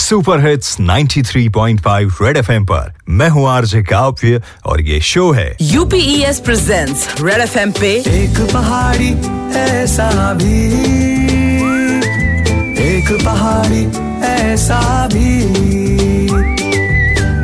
Super hits 93.5 red FM पर। मैं हूँ आरजे काव्य और ये शो है। यूपीएस प्रेजेंट्स रेड एफएम पे। एक पहाड़ी ऐसा भी। एक पहाड़ी ऐसा भी।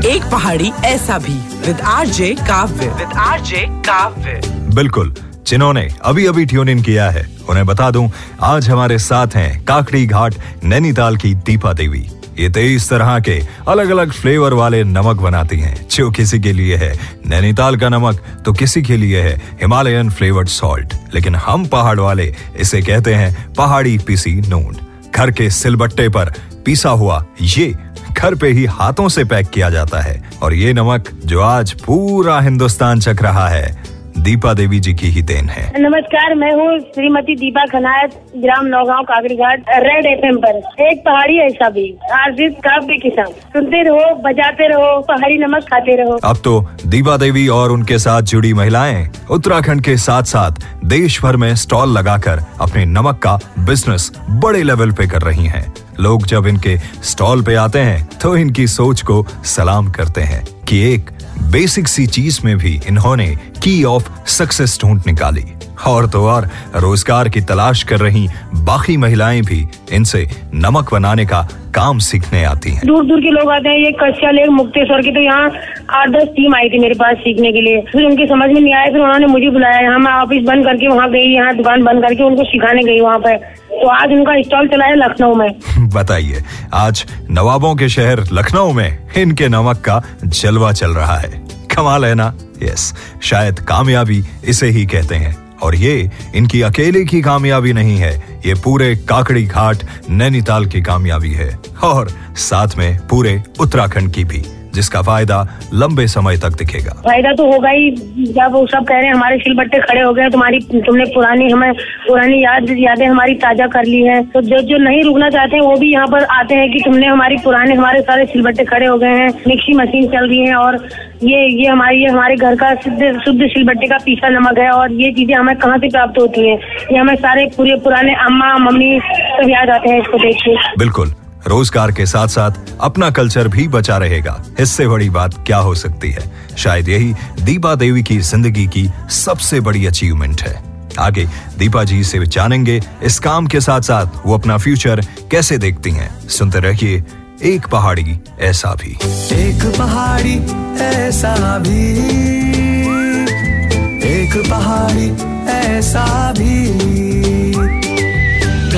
एक पहाड़ी ऐसा भी। With RJ Kavya. With RJ Kavya. बिल्कुल जिन्होंने अभी अभी ट्यून इन किया है उन्हें बता दूँ आज हमारे साथ हैं काकड़ी घाट नैनीताल की दीपा देवी। ये तेईस तरह के अलग अलग फ्लेवर वाले नमक बनाती हैं। जो किसी के लिए है नैनीताल का नमक तो किसी के लिए है हिमालयन फ्लेवर्ड सॉल्ट। लेकिन हम पहाड़ वाले इसे कहते हैं पहाड़ी पीसी नून। घर के सिलबट्टे पर पीसा हुआ ये घर पे ही हाथों से पैक किया जाता है। और ये नमक जो आज पूरा हिंदुस्तान चख रहा है। दीपा देवी जी की ही देन है। नमस्कार मैं हूँ श्रीमती दीपा खनायत ग्राम नौगांव काकड़ी घाट रेड एफ़ पर। एक पहाड़ी ऐसा भी आशीष काव्य किसान। सुनते रहो बजाते रहो पहाड़ी नमक खाते रहो। अब तो दीपा देवी और उनके साथ जुड़ी महिलाएँ उत्तराखंड के साथ साथ देश भर में स्टॉल लगाकर अपने नमक का बिज़नेस बड़े लेवल पे कर रही हैं। लोग जब इनके स्टॉल पे आते हैं तो इनकी सोच को सलाम करते हैं कि एक बेसिक सी चीज़ में भी इन्होंने की ऑफ़ सक्सेस ढूंढ निकाली। और तो और, रोज़गार की तलाश कर रही बाकी महिलाएँ भी इनसे नमक बनाने का काम सीखने आती हैं। दूर दूर के लोग आते हैं, ये कच्चा लेक, मुक्तेश्वर की तो यहाँ आठ दस टीम आई थी मेरे पास सीखने के लिए। फिर उनकी समझ में नहीं आया, फिर उन्होंने मुझे बुलाया, यहाँ मैं ऑफ़िस बंद करके वहाँ गई, यहाँ दुकान बंद करके उनको सिखाने गई वहाँ पे तो आज उनका स्टॉल चला है लखनऊ में। बताइए, आज नवाबों के शहर लखनऊ में इनके नमक का जलवा चल रहा है। कमाल है ना? यस शायद कामयाबी इसे ही कहते हैं। और ये इनकी अकेले की कामयाबी नहीं है, ये पूरे काकड़ी घाट नैनीताल की कामयाबी है। और साथ में पूरे उत्तराखंड की भी। जिसका फ़ायदा लंबे समय तक दिखेगा। फ़ायदा तो होगा ही। जब वो सब कह रहे हैं हमारे सिलबट्टे खड़े हो गए तुम्हारी तुमने पुरानी हमें पुरानी याद यादें हमारी ताज़ा कर ली है। तो जो जो नहीं रुकना चाहते हैं वो भी यहाँ पर आते हैं कि तुमने हमारी पुराने हमारे सारे सिलबट्टे खड़े हो गए हैं मिक्सी मशीन चल रही है और ये ये हमारी ये हमारे घर का शुद्ध शुद्ध सिलबट्टे का पीसा नमक है और ये चीज़ें हमें कहाँ से प्राप्त होती है? ये हमें सारे पूरे पुराने अम्मा मम्मी सब याद आते हैं इसको देख के। बिल्कुल। रोज़गार के साथ साथ अपना कल्चर भी बचा रहेगा। इससे बड़ी बात क्या हो सकती है? शायद यही दीपा देवी की ज़िंदगी की सबसे बड़ी अचीवमेंट है। आगे दीपा जी से जानेंगे इस काम के साथ साथ वो अपना फ्यूचर कैसे देखती हैं। सुनते रहिए एक पहाड़ी ऐसा भी। एक पहाड़ी ऐसा भी। एक पहाड़ी ऐसा भी।